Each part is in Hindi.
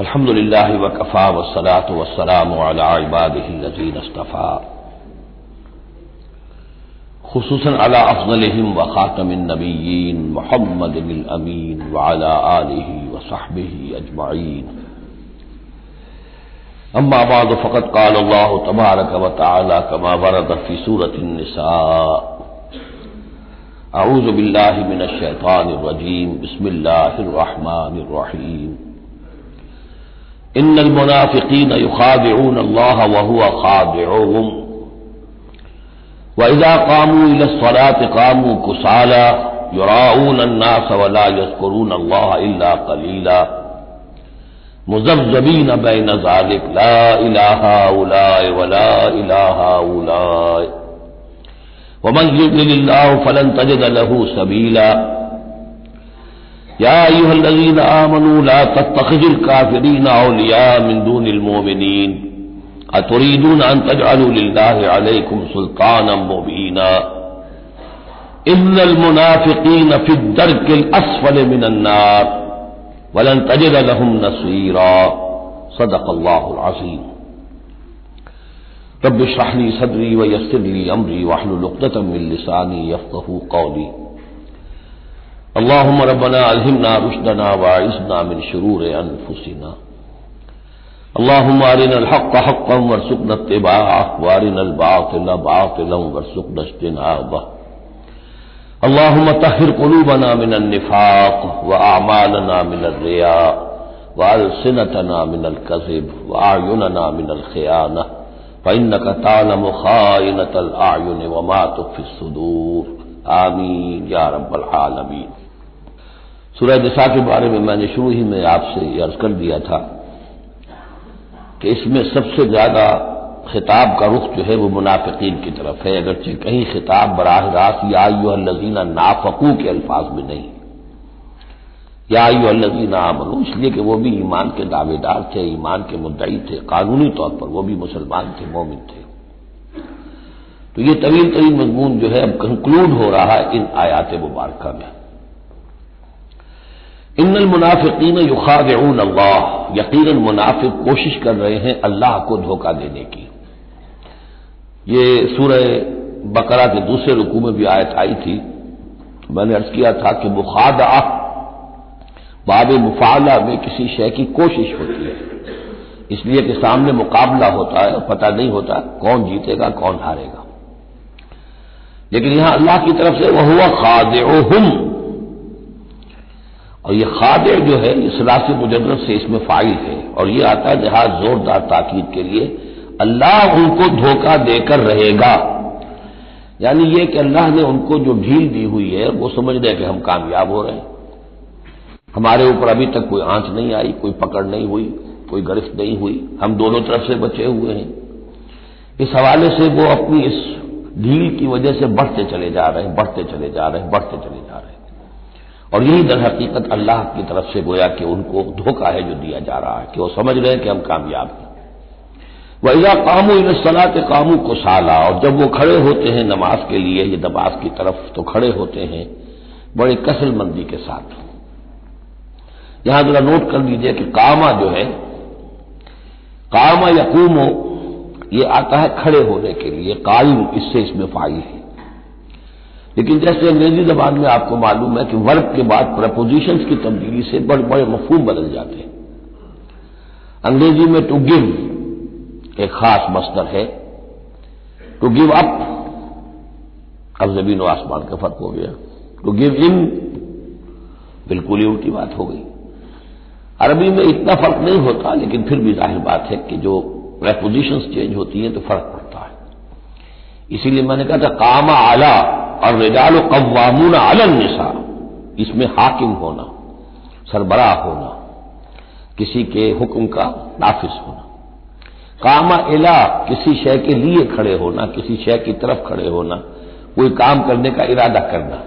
अल्हम्दुलिल्लाह वकफा वसलात वसलाम अला इबादिल्लज़ीन इस्तफा खुसूसन अला अफजलहिम व खातमिन नबीयीन मोहम्मद अमीन व अला आलिहि व सहबिहि अजमाइन अम्मा बाद फ़कत काल अल्लाह तबारक व तआला कमा वरद फ़ी सूरत निसा अऊज़ बिल्लाहि मिनश शैतानिर रजीम बिस्मिल्लाहिर रहमानिर रहीम इन्नल मुनाफिकीन युखादिऊन अल्लाह व हुवा खादिऊहुम व इज़ा कामू इला सलात कामू कुसाला युराऊन अन्नास वला यज़कुरून अल्लाह इल्ला कलीला मुजब्जबीन बैन ज़ालिक ला इलाहा उलाय वला इलाहा उलाय वमन युद्लिल्लाहु फलन तजिद लहू सबीला या अय्युहल्लज़ीन आमनू ला तत्तखिजुल काफिरीन औलिया मिन दूनिल मोमिनीन अतुरीदून अन तजअलू लिल्लाहि अलैकुम सुल्तानम मुबीना इन्नल मुनाफिकीन फ़ी दरकिल असफल मिनन नार वलन तजिद लहुम नसीरा सदक़ल्लाहुल अज़ीम रब शहली सदरी व यसरली अमरी वाहलुल उक़दतम मिन लिसानी यफ़क़हू क़ौली अल्लाहुम्म रब्बना अलहिमना रुश्दना वाइजना मिन शुरूर अनफुसिना अल्लाहुम्म अरिनल हक़्क़ हक़्क़न वरज़ुक़ना इत्तिबाअह व अरिनल बातिला बातिलन वरज़ुक़ना इज्तिनाबह अल्लाहुम्म तहिर क़ुलूबना मिनन निफ़ाक़ व अमालना मिनर रिया व अलसिनतना मिनल कज़िब व अयुनना मिनल ख़ियानह फ़इन्नक तालम ख़ाइनतल अयुन व मा तुख़फ़ी सुदूर आमीन, या रब्बल आलमीन। सूरह निसा के बारे में मैंने शुरू ही में आपसे अर्ज़ कर दिया था कि इसमें सबसे ज़्यादा खिताब का रुख जो है वो मुनाफिकीन की तरफ़ है, अगरचे कहीं खिताब बराह रास्त या लजीना नाफकू के अल्फाज में नहीं। या लजीना आमनू, इसलिए कि वो भी ईमान के दावेदार थे, ईमान के मुद्दई थे, कानूनी तौर पर वो भी मुसलमान थे, मोमिन थे। तो ये तवील तरीन मजमून जो है अब कंक्लूड हो रहा है इन आयात मुबारक में। इन्नल मुनाफिकीन युखादून अल्लाह। यकीन मुनाफिक कोशिश कर रहे हैं अल्लाह को धोखा देने की। ये सूरह बकरा के दूसरे रुकू में भी आयत आई थी। मैंने अर्ज़ किया था कि मुखादा बाब मुफाला में किसी शय की कोशिश होती है। इसलिए कि सामने मुकाबला होता है पता नहीं होता कौन जीतेगा, कौन हारेगा। लेकिन यहाँ अल्लाह की तरफ़ से वह हुआ खाद और ये खादे जो है इस राशि मुजरत से इसमें फ़ाइल है। और ये आता है जहाज़ जोरदार ताकीद के लिए, अल्लाह उनको धोखा देकर रहेगा। यानी ये कि अल्लाह ने उनको जो ढील दी हुई है, वो समझ रहे कि हम कामयाब हो रहे हैं। हमारे ऊपर अभी तक कोई आँच नहीं आई, कोई पकड़ नहीं हुई, कोई गिरफ्त नहीं हुई। हम दोनों तरफ़ से बचे हुए हैं। इस हवाले से वो अपनी इस ढील की वजह से बढ़ते चले जा रहे हैं, बढ़ते चले जा रहे हैं, बढ़ते चले जा रहे हैं। और यही दर हकीकत अल्लाह की तरफ़ से गोया कि उनको धोखा है जो दिया जा रहा है, कि वो समझ रहे हैं कि हम कामयाब हैं। वैजा कामू इन सलात, कामू को साला, और जब वो खड़े होते हैं नमाज़ के लिए, ये नमाज़ की तरफ़ तो खड़े होते हैं, बड़े कसलमंदी के साथ। यहाँ जरा नोट कर लीजिए कि कामा जो है, कामा यकूमो ये आता है खड़े होने के लिए, कायम इससे इसमें फ़ाइल है। लेकिन जैसे अंग्रेज़ी जबान में आपको मालूम है कि वर्ग के बाद प्रपोजिशंस की तब्दीली से बड़े बड़े मफहूम बदल जाते हैं। अंग्रेज़ी में टू गिव एक खास मस्तर है। टू गिव अप अब ज़मीन आसमान का फ़र्क हो गया। टू गिव इन बिल्कुल ही उल्टी बात हो गई। अरबी में इतना फ़र्क नहीं होता, लेकिन फिर भी ज़ाहिर बात है कि जो रेपोजिशंस चेंज होती हैं तो फ़र्क पड़ता है। इसीलिए मैंने कहा था, कामा आला और रिजाल कवामून आलन निशा इसमें हाकिम होना, सरबराह होना, किसी के हुक्म का नाफिज होना। कामा इला, किसी शय के लिए खड़े होना, किसी शय की तरफ़ खड़े होना, कोई काम करने का इरादा करना।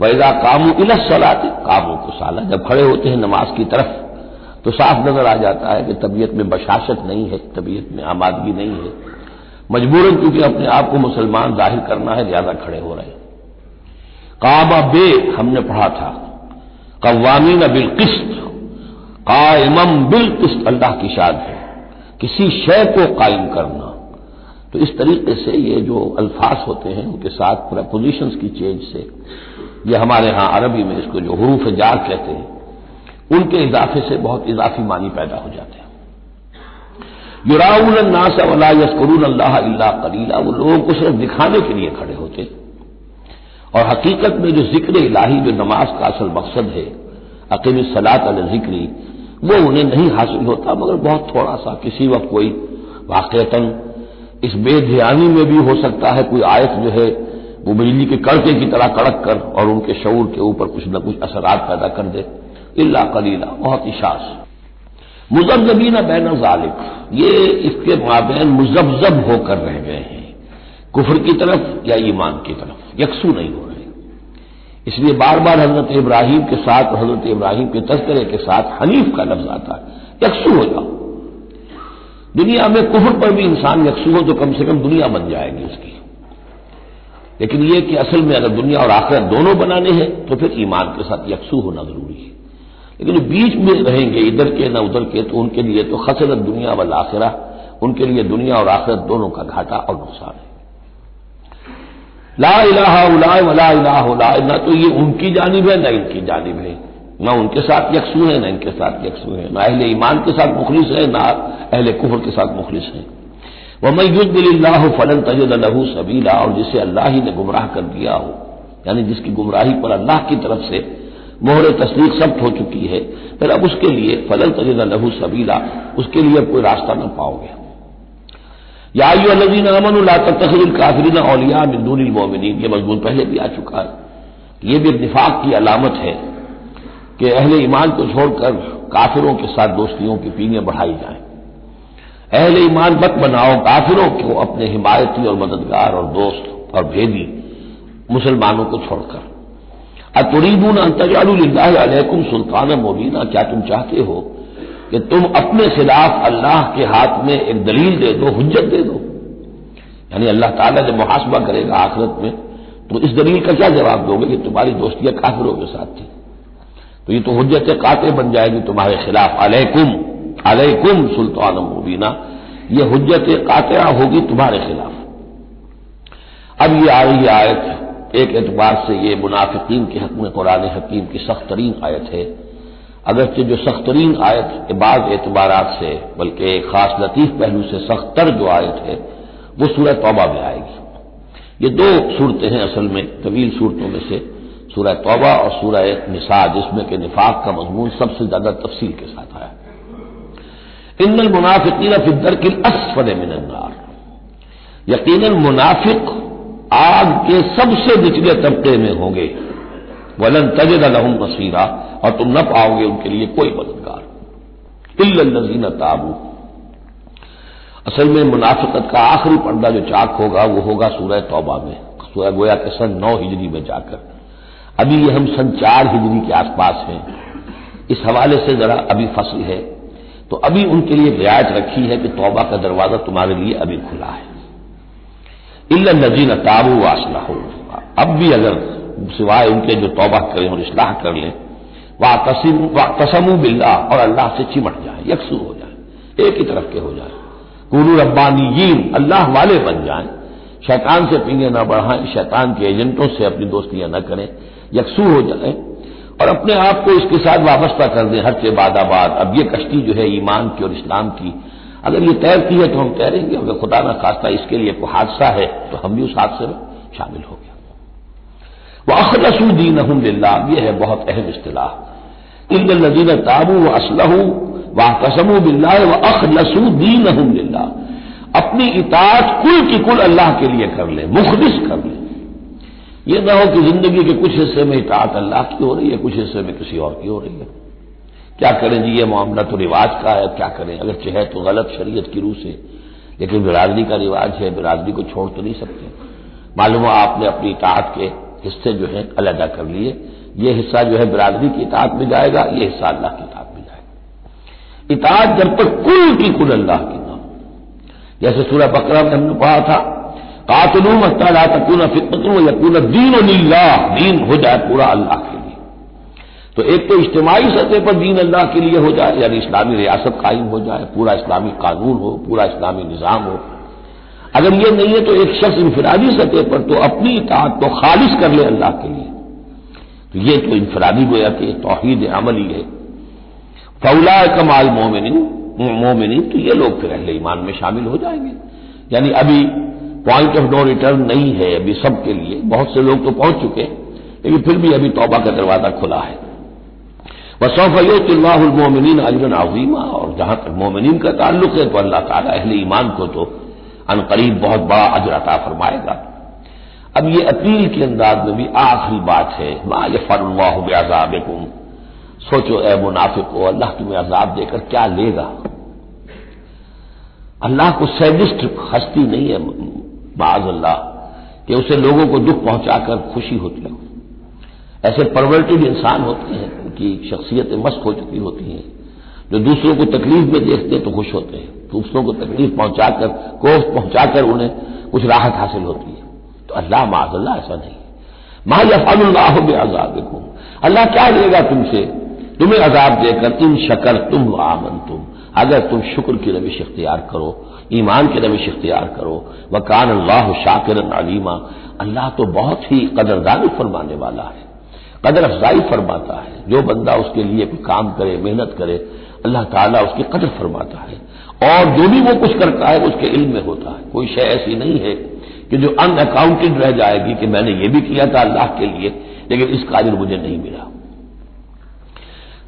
वैदा कामू इलस सलाते, कामों को साला जब खड़े होते हैं नमाज़ की तरफ़ तो साफ़ नज़र आ जाता है कि तबीयत में बशाशत नहीं है, तबीयत में आमादगी नहीं है। मजबूरन क्योंकि अपने आप को मुसलमान ज़ाहिर करना है, ज़्यादा खड़े हो रहे काबा बे हमने पढ़ा था। कवामीन बिल किस्त, कायमम बिल किस्त, अल्लाह की शाद है। किसी शय को कायम करना। तो इस तरीके से ये जो अल्फाज होते हैं, उनके साथ प्रपोजिशंस की चेंज से। ये हमारे यहाँ अरबी में इसको जो हरूफ जार कहते हैं। उनके इजाफे से बहुत इजाफी मानी पैदा हो जाते हैं। युराउन नासा वला यसकरून अल्लाह अल्लाह वो लोगों को सिर्फ़ दिखाने के लिए खड़े होते और हकीकत में जो ज़िक्र इलाही, जो नमाज़ का असल मकसद है, अकीम सलात अल जिक्री, वो उन्हें नहीं हासिल होता, मगर बहुत थोड़ा सा, किसी वक्त कोई वाकता इस बेध्यानी में भी हो सकता है, कोई आयत जो है, वो बिजली के कड़के की तरह कड़क कर और उनके शऊर के ऊपर कुछ न कुछ असरात पैदा कर दे। इल्ला कलीला, बहुत इशास मुजबजबीन बैन जालिक, ये इसके माबेन मुजबजब होकर रह गए हैं। कुफर की तरफ़ या ईमान की तरफ़, यकसू नहीं हो रहे। इसलिए बार बार हज़रत इब्राहिम के साथ, हज़रत इब्राहिम के तस्करे के साथ हनीफ का लफ्ज आता है, यकसू हो जाओ। दुनिया में कुफर पर भी इंसान यकसू हो तो कम से कम दुनिया बन जाएगी उसकी लेकिन यह कि असल में अगर दुनिया और आखिरत दोनों बनाने हैं तो फिर ईमान के साथ यकसू होना ज़रूरी है। लेकिन जो बीच में रहेंगे, इधर के न उधर के तो उनके लिए तो खसरत दुनिया वाल आखिरा उनके लिए दुनिया और आखिरत दोनों का घाटा और नुकसान है। ला इलाहा उलाय वला इलाहा न तो ये उनकी जानब है, न इनकी जानब है। न उनके साथ यकसू है, न इनके साथ यकसू है। न अहले ईमान के साथ मुखलिस है, न अहले कुफर के साथ मुखलिस है। वह मैं युद्दिल्लाह फलन तजद लहू सबीला, और जिसे अल्लाह ही ने गुमराह कर दिया हो, यानी जिसकी गुमराही पर अल्लाह की तरफ़ से मोहर तस्दीक सब्त हो चुकी है। फिर अब उसके लिए फलन तजद लहू सबीला, उसके लिए अब कोई रास्ता न पाओगे। या यू नजीन अमन तखिल काफरीन औलिया मिंदून मोमिन ये मजमून पहले भी आ चुका है। ये भी निफाक की अलामत है कि अहले ईमान को छोड़कर काफिरों के साथ दोस्तियों की पीने बढ़ाई जाए। अहले ईमान मत बनाओ, काफिरों को अपने हिमायती और मददगार और दोस्त और भेदी मुसलमानों को छोड़कर। अतुरीबून अंतजालकुम सुल्तान मोबीना, क्या तुम चाहते हो कि तुम अपने खिलाफ अल्लाह के हाथ में एक दलील दे दो हजत दे दो? यानी अल्लाह ताला जब मुहासबा करेगा आखिरत में तो इस दलील का क्या जवाब दोगे कि तुम्हारी दोस्तियाँ काफिरों के साथ थी? तो ये तो हजत काते बन जाएगी तुम्हारे खिलाफ। अलैकुम अलैकुम सुल्तान मुबीना, ये हजत कातया होगी तुम्हारे खिलाफ। अब ये आ रही आयत। एक एतबार से ये मुनाफिकीन के हक में कुरान हकीम की सख्त तरीन आयत है। अगरचे जो सख्त तरीन आयत के बाद एतबार से, बल्कि एक खास लतीफ पहलू से सख्तर जो आयत है, वो सूरह तौबा में आएगी। ये दो सूरतें हैं असल में, तवील सूरतों में से, सूरह तौबा और सूरह निसा, जिसमें के निफाक का मजमून सबसे ज़्यादा तफसील के साथ आया। इन मुनाफिकीन फिदर की असफल मिनन्नार। यकीन मुनाफिक आग के सबसे निचले तबके में होंगे। वलन तजद लहम बसीरा, और तुम न पाओगे उनके लिए कोई मददगार। इल्लजीन ताबू। असल में मुनाफिकत का आखिरी पर्दा जो चाक होगा, वो होगा सूरह तौबा में। सूरह गोया के सन नौ हिजरी में जाकर। अभी ये हम सन चार हिजरी के आसपास हैं। इस हवाले से जरा अभी फ़सल है। तो अभी उनके लिए रियायत रखी है कि तौबा का दरवाज़ा तुम्हारे लिए अभी खुला है। इल्ला नजीन ताबू वासला हो अब भी अगर सिवाय उनके जो तौबा करें और इसलाह कर लें वाह तसमू बिल्ला और अल्लाह से चिमट जाए, यकसू हो जाए, एक ही तरफ़ के हो जाए। कुलू रब्बानीन अल्लाह वाले बन जाए। शैतान से पीने न बढ़ाएँ, शैतान के एजेंटों से अपनी दोस्तियाँ न करें, यकसू हो जाए। और अपने आप को इसके साथ वाबस्ता कर दें हर से बादाबाद। अब ये कश्ती जो है ईमान की और इस्लाम की अगर ये तैरती है तो हम तैरेंगे, अगर खुदा न खास्ता इसके लिए कोई हादसा है तो हम भी उस हादसे में शामिल हो गया वह अखलसूदीन ला यह है बहुत अहम इतलाह इन नजीन ताबू व असलहू वाह कसमू बिल्ला व अखलसूदीन ला अपनी इतात कुल की कुल अल्लाह के लिए कर ले, मुखलिस कर ले। ये ना हो कि ज़िंदगी के कुछ हिस्से में इतात अल्लाह की हो रही है, कुछ हिस्से में किसी और की हो रही है। क्या करें जी, ये मामला तो रिवाज का है, क्या करें? अगर चाहे तो गलत, शरीयत की रूह से। लेकिन बिरादरी का रिवाज है, बिरादरी को छोड़ तो नहीं सकते। मालूम आपने अपनी इतात के हिस्से जो है अलहदा कर लिए। ये हिस्सा जो है, बिरादरी की इतात में जाएगा, ये हिस्सा अल्लाह की इतात में जाएगा। इतात जब तक कुल की कुल अल्लाह की ना जैसे सूर्य बकरा में हमने पढ़ा था कातलूम अत्ता तकून यकून दीन दीन हो जाए पूरा अल्लाह के तो एक तो इज्तमाही सतह पर दीन अल्लाह के लिए हो जाए, यानी इस्लामी रियासत कायम हो जाए, पूरा इस्लामी कानून हो, पूरा इस्लामी निज़ाम हो। अगर ये नहीं है तो एक शख्स इंफरादी सतह पर तो अपनी इतात तो खालिश कर ले अल्लाह के लिए। तो ये तो इनफरादी गोया कि तोहहीद अमली है। फौला कमाल मोमिन मोमिन तो ये लोग फिर अहले ईमान में शामिल हो जाएँगे। यानी अभी पॉइंट ऑफ़ नो रिटर्न नहीं है अभी सबके लिए, बहुत से लोग तो पहुँच चुके हैं, लेकिन फिर भी अभी तोबा का दरवाज़ा खुला है। वसौफ़योतुल्लामिन अजरन अजीमा। और जहाँ तक मोमिन का ताल्लुक है तो अल्लाह ताला अहले ईमान को तो अनकरीब बहुत बड़ा अजर अता फरमाएगा। अब ये अपील के अंदाज में भी आखिरी बात है, माँ ये मा यफ़रल्लाजाब सोचो, ए मुनाफिक को अल्लाह तुम्हें अजाब देकर क्या लेगा? अल्लाह को सैडिस्ट हस्ती नहीं है, बाज अल्लाह, कि उसे लोगों को दुख पहुंचाकर खुशी होती हो। ऐसे परवर्टेड इंसान होते हैं, उनकी शख्सियतें मस्त हो चुकी होती हैं। जो दूसरों को तकलीफ़ में देखते हैं तो खुश होते हैं। दूसरों को तकलीफ़ पहुंचाकर कोफ पहुंचाकर उन्हें कुछ राहत हासिल होती है। तो अल्लाह माजल्ला ऐसा नहीं। मा यफाल्लाह आज़ाद देखो अल्लाह क्या देगा तुमसे? तुम्हें अजाब देकर, इन शकर तुम आमन तुम अगर तुम शुक्र की रविश इख्तियार करो, ईमान की रविश इख्तियार करो, वकान अल्लाह शाकिर अलीमा। अल्लाह तो बहुत ही कदरदानी फरमाने वाला है। कदर अफजाई फरमाता है। जो बंदा उसके लिए कोई काम करे, मेहनत करे, अल्लाह ताला उसकी कदर फरमाता है। और जो भी वो कुछ करता है उसके इल्म में होता है। कोई शय ऐसी नहीं है कि जो अनअकाउंटेड रह जाएगी कि मैंने ये भी किया था अल्लाह के लिए, लेकिन इस काजिर मुझे नहीं मिला।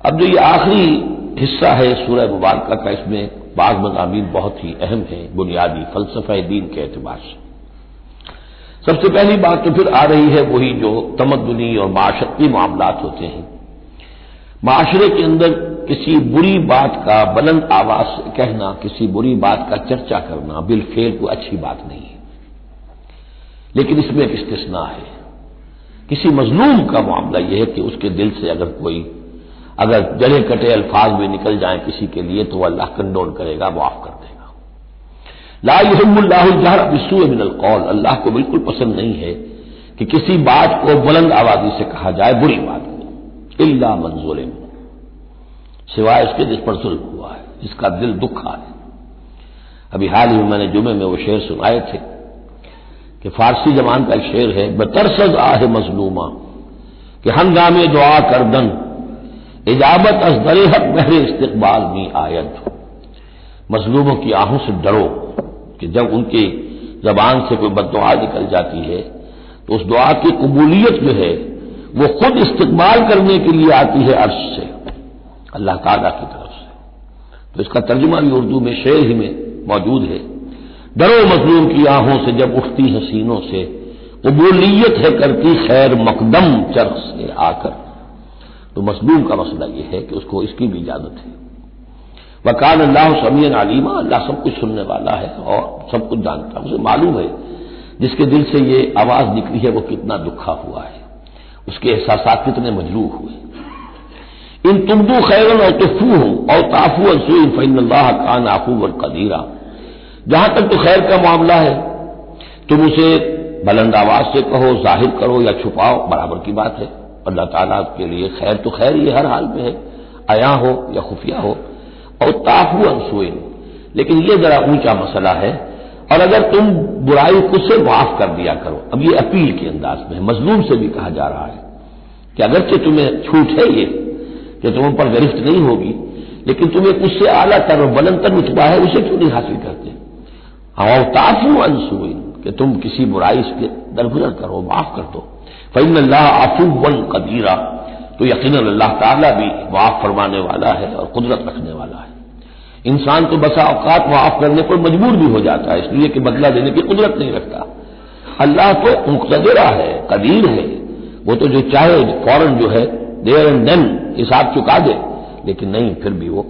अब जो ये आखिरी हिस्सा है सूरह मुबारक का, इसमें बाग मजामी बहुत ही अहम है, बुनियादी फलसफा दीन के एतबार से। सबसे पहली बात तो फिर आ रही है वही जो तमदनी और माशरती मामला होते हैं। माशरे के अंदर किसी बुरी बात का बुलंद आवाज़ कहना, किसी बुरी बात का चर्चा करना बिल फेल कोई अच्छी बात नहीं है। लेकिन इसमें एक इस्तना है। किसी मजलूम का मामला यह है कि उसके दिल से अगर कोई, अगर जड़े कटे, अल्फाज में निकल जाए किसी के लिए तो वह अल्लाह कंडोन करेगा, माफ़ कर देगा। लाजहर बिस्सू मिनल कौल अल्लाह को बिल्कुल पसंद नहीं है कि किसी बात को बुलंद आबादी से कहा जाए, बुरी बात को। इल्ला मंजूर सिवाय उसके जिस पर जुल्म हुआ है, जिसका दिल दुखा है। अभी हाल ही में मैंने जुमे में वो शेर सुनाए थे कि फारसी जमान का एक शेर है, बतरसद आह मजलूमा, कि हंगामे दुआ करदन इजाबत अजदर हक बहरे इस्तकबाल में आयत मजलूमों की आहों से डरो। कि जब उनकी जबान से कोई बददुआ निकल जाती है तो उस दुआ की कबूलियत जो है, वो खुद इस्तकबाल करने के लिए आती है अर्श से, अल्लाह ताला की तरफ़ से। तो इसका तर्जुमा भी उर्दू में, शेर ही में मौजूद है। डरो मजलूम की आहों से जब उठती हसीनों से, कबूलियत है करती खैर मकदम चरख से आकर। तो मजलूम का मसला यह है कि उसको इसकी भी इजाज़त है। वकान अल्लाह समीन आलिमा अल्लाह सब कुछ सुनने वाला है और सब कुछ जानता है। उसे मालूम है, जिसके दिल से ये आवाज़ निकली है, वो कितना दुखा हुआ है। उसके एहसास कितने मजलू हुए। इन तुमदू खैरन और तुफू हो और ताफू असून फ़ैन अल्लाह कान व कदीरा। जहाँ तक तो खैर का मामला है, तुम उसे बुलंद आवाज़ से कहो, ज़ाहिर करो या छुपाओ, बराबर की बात है। अल्लाह ताला के लिए खैर तो खैर ये हर हाल में है। आया हो या खुफिया हो और ताफू अनसुइन लेकिन ये जरा ऊँचा मसला है, और अगर तुम बुराई से माफ़ कर दिया करो, अब ये अपील के अंदाज में है, मजलूम से भी कहा जा रहा है कि अगरचे तुम्हें छूट है ये, कि तुम पर गिरफ्त नहीं होगी, लेकिन तुम्हें उससे आला तर और बुलंदतर रुतबा है, उसे क्यों नहीं हासिल करते? हवा ताफू अनसुइन कि तुम किसी बुराई से दरगुजर करो, माफ़ कर दो। फ़ैन अल्लाह आफू वन कदीरा। तो यकीन अल्लाह ताला भी माफ़ फरमाने वाला है और कुदरत रखने वाला है। इंसान तो बसा अवकात माफ़ करने पर मजबूर भी हो जाता है, इसलिए कि बदला देने की कुदरत नहीं रखता। अल्लाह तो मुख्तरा है, कदीर है। वो तो जो चाहे, फ़ौरन जो है देर एंड देन हिसाब चुका दे, लेकिन नहीं, फिर भी वो,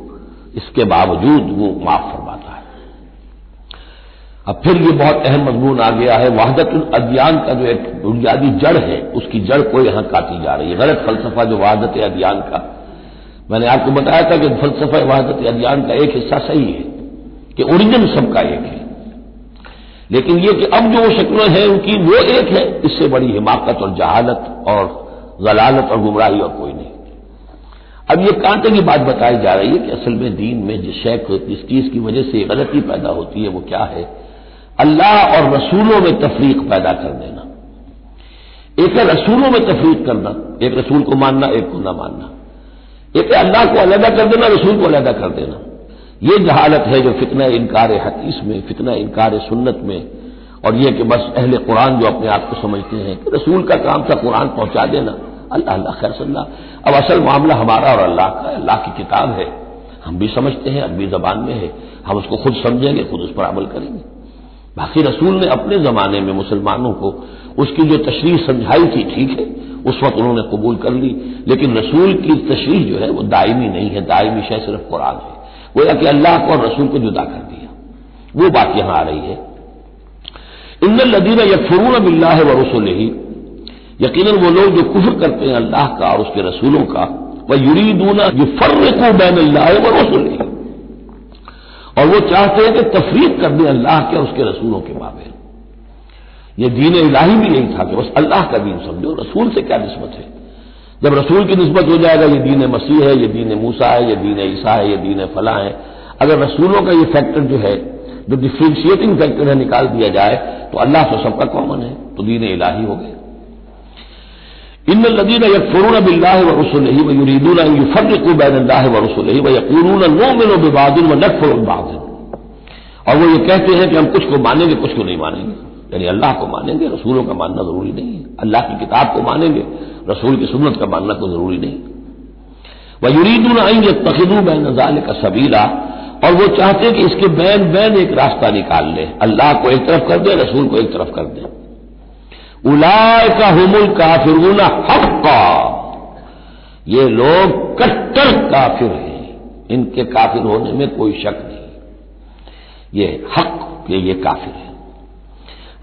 इसके बावजूद वो माफ़ फरमाता है। अब फिर ये बहुत अहम मजमून आ गया है। वाहदतुल अदियान का जो एक बुनियादी जड़ है, उसकी जड़ को यहाँ काटी जा रही है। गलत फलसफा जो वाहदत अदियान का। मैंने आपको बताया था कि फलसफा वाहदत अदियान का एक हिस्सा सही है, कि ओरिजिन सबका एक है। लेकिन ये कि अब जो शक्लें हैं, उनकी वो एक है, इससे बड़ी हिमाकत और जहालत और जलालत और गुमराही और कोई नहीं। अब ये कांटे की बात बताई जा रही है कि असल में दीन में जिस शैक जिस चीज़ की वजह से गलती पैदा होती है, वो क्या है? अल्लाह और रसूलों में तफरीक पैदा कर देना। एक है रसूलों में तफरीक करना, एक रसूल को मानना, एक को ना मानना। एक है अल्लाह को अलहदा कर देना, रसूल को अलहदा कर देना। यह जहालत है, जो फितना इनकार हदीस में, फितना इनकार सुन्नत में, और यह कि बस अहले कुरान जो अपने आप को समझते हैं कि रसूल का काम था कुरान पहुँचा देना। अल्लाह अल्लाह, खैर सल्ला। अब असल मामला हमारा और अल्लाह का अल्लाह की किताब है। हम भी समझते हैं, अरबी जबान में है। हम उसको खुद समझेंगे, खुद उस पर अमल करेंगे। बाकी रसूल ने अपने जमाने में मुसलमानों को उसकी जो तशरीह समझाई थी, ठीक है, उस वक्त उन्होंने कबूल कर ली। लेकिन रसूल की तशरीह जो है, वो दायमी नहीं है, दायमी शय सिर्फ़ कुरान है। गोया कि अल्लाह को और रसूल को जुदा कर दिया। वो बात यहाँ आ रही है। इन लदीना यकफरून बिल्ला है व रसुल ही यकीन वो लोग जो कुफर करते हैं अल्लाह का और उसके रसूलों का, वह युरीदूना जो फर्रको बैन अल्लाह व रसुल और वो चाहते हैं कि तफरीक कर दें अल्लाह के और उसके रसूलों के माबे ये दीन इलाही भी यही था कि बस अल्लाह का दीन समझो, रसूल से क्या नस्बत है? जब रसूल की नस्बत हो जाएगा, ये दीन मसीह है, ये दीन मूसा है, ये दीन ईसा है, ये दीन फला है। अगर रसूलों का ये फैक्टर जो है, जो डिफ्रेंशिएटिंग फैक्टर है निकाल दिया जाए तो अल्लाह से सबका कॉमन है? तो दीन इलाही हो गया इन लदीन यकफरून बिल्ला व रसुल ही व युरीदून युफर्रिकू बैन अल्लाह व रसुल ही व यकूरून नो मिनो बिबादिन व नकफर बादिन और वो ये कहते हैं कि हम कुछ को मानेंगे कुछ को नहीं मानेंगे यानी अल्लाह को मानेंगे रसूलों का मानना ज़रूरी नहीं है अल्लाह की किताब को मानेंगे रसूल की सुन्नत का मानना कोई ज़रूरी नहीं वह युरीदून आएँगे तखिदू बैन नजाल का सबीला और वो चाहते हैं कि इसके बैन बैन एक रास्ता निकाल ले अल्लाह को एक तरफ़ कर दे रसूल को एक तरफ़ कर दे उलाय का हुमुल काफिर का ये लोग कट्टर काफिर हैं। इनके काफिर होने में कोई शक नहीं। ये हक के ये काफिर है।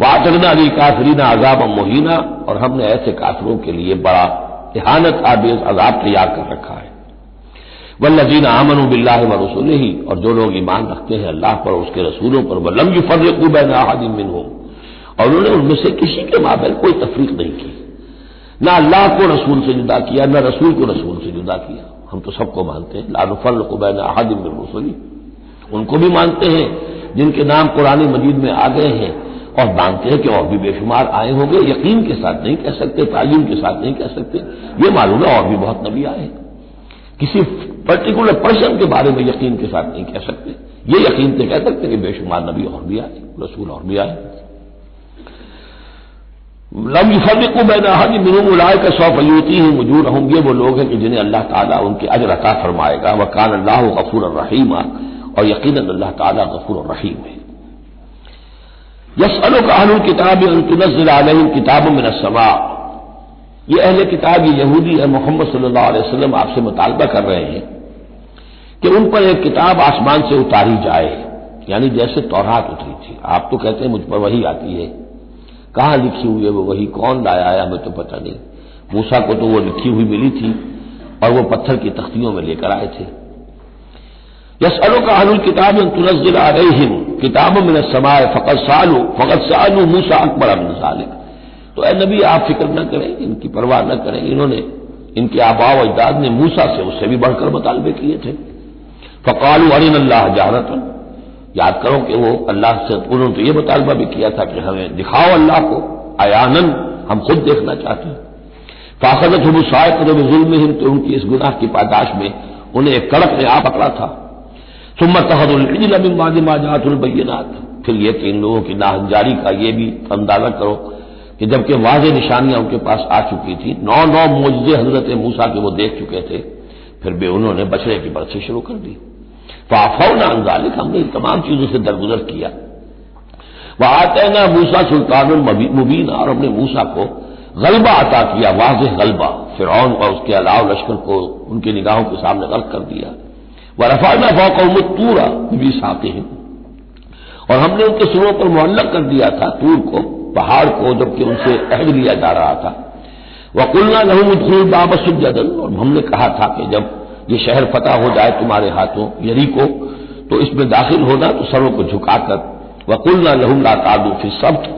वातरना अली काफरीना अजाब मोहिना, और हमने ऐसे काफिरों के लिए बड़ा इहानत आबेज अजाब तैयार कर रखा है। वल्लजीन आमन बिल्ला व रसूल ही और जो लोग ईमान रखते हैं अल्लाह पर उसके रसूलों पर वलम युफर्रकू बैन अहादिम मिन हो और उन्होंने उनमें से किसी के माबेल कोई तफरीक नहीं की। ना अल्लाह को रसूल से जुदा किया, ना रसूल को रसूल से जुदा किया। हम तो सबको मानते हैं। लानुफल को बैन अहादिम बिन रसूली। उनको भी मानते हैं, जिनके नाम कुरानी मजीद में आ गए हैं। और मानते हैं कि और भी बेशुमार आए होंगे। यकीन के साथ नहीं कह सकते, तालीम के साथ नहीं कह सकते। ये मालूम है और भी बहुत नबी आए किसी पर्टिकुलर पर्सन के बारे में यकीन के साथ नहीं कह सकते। ये यकीन से कह सकते कि बेशुमार नबी और भी आए, रसूल और भी आए। लम युफरको बैन हज मिनुम उलाय का सौ फयूती ही मजूर होंगे वो लोग हैं कि जिन्हें अल्लाह ताला उनके अजर अता फरमाएगा वह कान अल्लाह गफूर रहीमा और यकीन अल्लाह ताला गफूर रहीम है यसअल का किताब तुनजल आलम किताब में ये अहल किताब ये यहूदी और मोहम्मद सल्लल्लाहु अलैहि वसल्लम आपसे मुतालबा कर रहे हैं कि उन पर एक किताब आसमान से उतारी जाए यानी जैसे तौरात उतरी थी आप तो कहते हैं मुझ पर वही आती है कहाँ लिखी हुई है वो? वही कौन लाया है? हमें तो पता नहीं। मूसा को तो वो लिखी हुई मिली थी और वो पत्थर की तख्तियों में लेकर आए थे। यसअलो का अहल किताब तुनजिल अलहिम। किताब में समाए फ़कत सालू फ़कत सालू मूसा अकबर अमिन सालिक। तो ए नबी, आप फ़िक्र न करें, इनकी परवाह न करें। इन्होंने, इनके आबा अजदाद ने मूसा से उससे भी बढ़कर मुतालबे किए थे। फ़कालू अरिन अल्लाह जहरतन याद करो कि वो अल्लाह से उन्होंने तो ये मुतालबा भी किया था कि हमें दिखाओ अल्लाह को अयानन हम खुद देखना चाहते हैं। फाखजत हुसायक जुल्म तो उनकी इस गुनाह की पादाश में उन्हें एक कड़क ने आ पकड़ा था। सुम्मत तहदुलमाजातुलबैनात फिर यह कि इन लोगों की नाहजारी का यह भी अंदाज़ा करो कि जबकि वाज निशानियाँ उनके पास आ चुकी थी नौ नौ मोजे हज़रत मूसा के वो देख चुके थे, फिर भी उन्होंने बछड़े की बरसी शुरू कर दी। फाफौना अंजालिक हमने इन तमाम चीज़ों से दरगुजर किया। वह आते ना, मूसा सुल्तान मुबीन, और हमने मूसा को गलबा अता किया वाज गलबा। फिर और उसके अलाव लश्कर को उनकी निगाहों के सामने गर्क कर दिया। वह रफाना फौकौम तूरा भी साते हैं और हमने उनके सुरों पर मुअल्लक कर दिया था, तूर को, पहाड़ को, जबकि उनसे अहद लिया जा रहा था। वकुल्ला लहू बाब सुजदन और हमने कहा था कि जब ये शहर फतह हो जाए तुम्हारे हाथों यरी को तो इसमें दाखिल होना तो सरों को झुकाकर वकुल्ला लहू ला तादू फिर सब्त।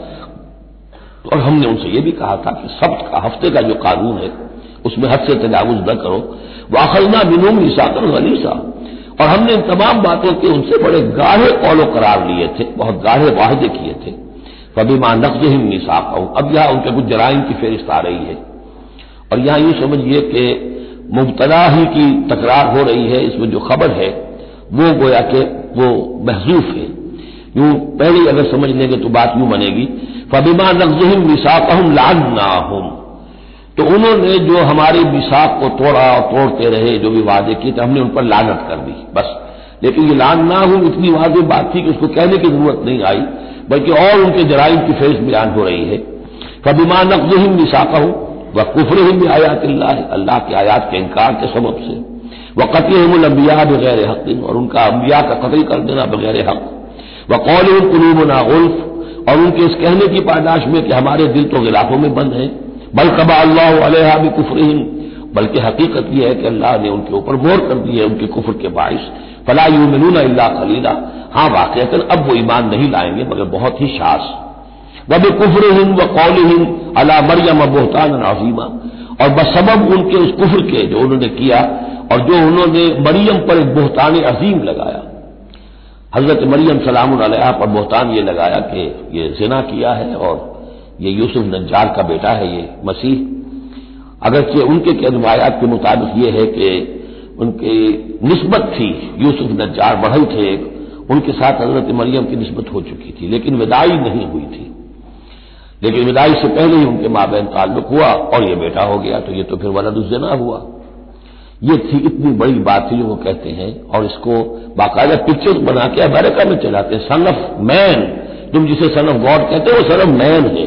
और हमने उनसे यह भी कहा था कि सब्त का हफ़्ते का जो कानून है, उसमें हद से तजावुज न करो। वाखलना मिनूम ईसाकर गलीसा। और हमने इन तमाम बातों के उनसे बड़े गाढ़े कौलो करार लिए थे, बहुत गाढ़े वाहदे किए थे। कभी माँ नफ्ज ही मिसाक अब यहाँ उनके कुछ जराइम की फेरिस्त आ रही है। और यहाँ यूँ समझिए कि मुबतला ही की तकरार हो रही है, इसमें जो खबर है, वो गोया कि वो महजूफ है। यूँ पहले अगर समझ लेंगे तो बात यूँ बनेगी, फबिमा नफ्जहिम मिसाकहम लाना हम तो उन्होंने जो हमारे मिसाक को तोड़ा और तोड़ते रहे, जो भी वादे किए थे, हमने उन पर लानत कर दी, बस। लेकिन ये लान ना हूँ इतनी वादे बात थी कि उसको कहने की ज़रूरत नहीं आई, बल्कि और उनके जराइम की फेस बयान हो रही है। कबिमा नकजहिम निशाका हूँ वह कुफर ही भी आयात अल्लाह के आयात के इनकार के सबब से। वह कतलम्बिया बगैर हक और उनका अम्बिया का कतल कर देना बगैर हक। व कौल कलूब ना उल्फ और उनके इस कहने की पादाश में कि हमारे दिल तो गिलाफों में बंद है। बल कबा अल्लाह भी कुफर बल्कि हकीकत यह है कि अल्लाह ने उनके ऊपर मोर कर दी है, उनके कुफर के बायस फला यू मिलूना अल्लाह खलीला हाँ वाकता अब वो ईमान नहीं लाएँगे, मगर बहुत ही शास। वब कुफर हिंद व कौल हिंद अला मरियम बोहतान नाजीमा और बसबब उनके उस कुफर के जो उन्होंने किया और जो उन्होंने मरियम पर एक बोहतान अजीम लगाया। हज़रत मरियम सलाम पर बोहतान ये लगाया कि ये जिना किया है और ये यूसुफ नजार का बेटा है ये मसीह। अगरचे उनके रवायात के मुताबिक ये है कि उनकी नस्बत थी, यूसुफ नजार बढ़ई थे उनके साथ हज़रत मरियम की नस्बत हो चुकी थी, लेकिन विदाई नहीं हुई थी। लेकिन विदाई से पहले ही उनके माँ बहन ताल्लुक हुआ और ये बेटा हो गया तो ये तो फिर वलदुजना हुआ। ये थी इतनी बड़ी बात थी जो वो कहते हैं, और इसको बाकायदा पिक्चर बना के अमेरिका में चलाते हैं। सन ऑफ़ मैन तुम जिसे सन ऑफ़ गॉड कहते हो, वो सन ऑफ़ मैन है।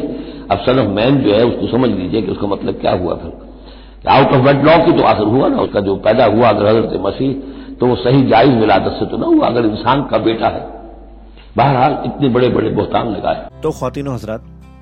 अब सन ऑफ़ मैन जो है, उसको समझ लीजिए कि उसका मतलब क्या हुआ फिर। आउट ऑफ़ वेडलॉक की तो आखिर हुआ ना, उसका जो पैदा हुआ अगर हज़रत मसीह तो वो सही जायज़ विलादत से तो ना हुआ, अगर इंसान का बेटा है। बहरहाल इतने बड़े बड़े बोहतान लगाए। तो खातिन हजरात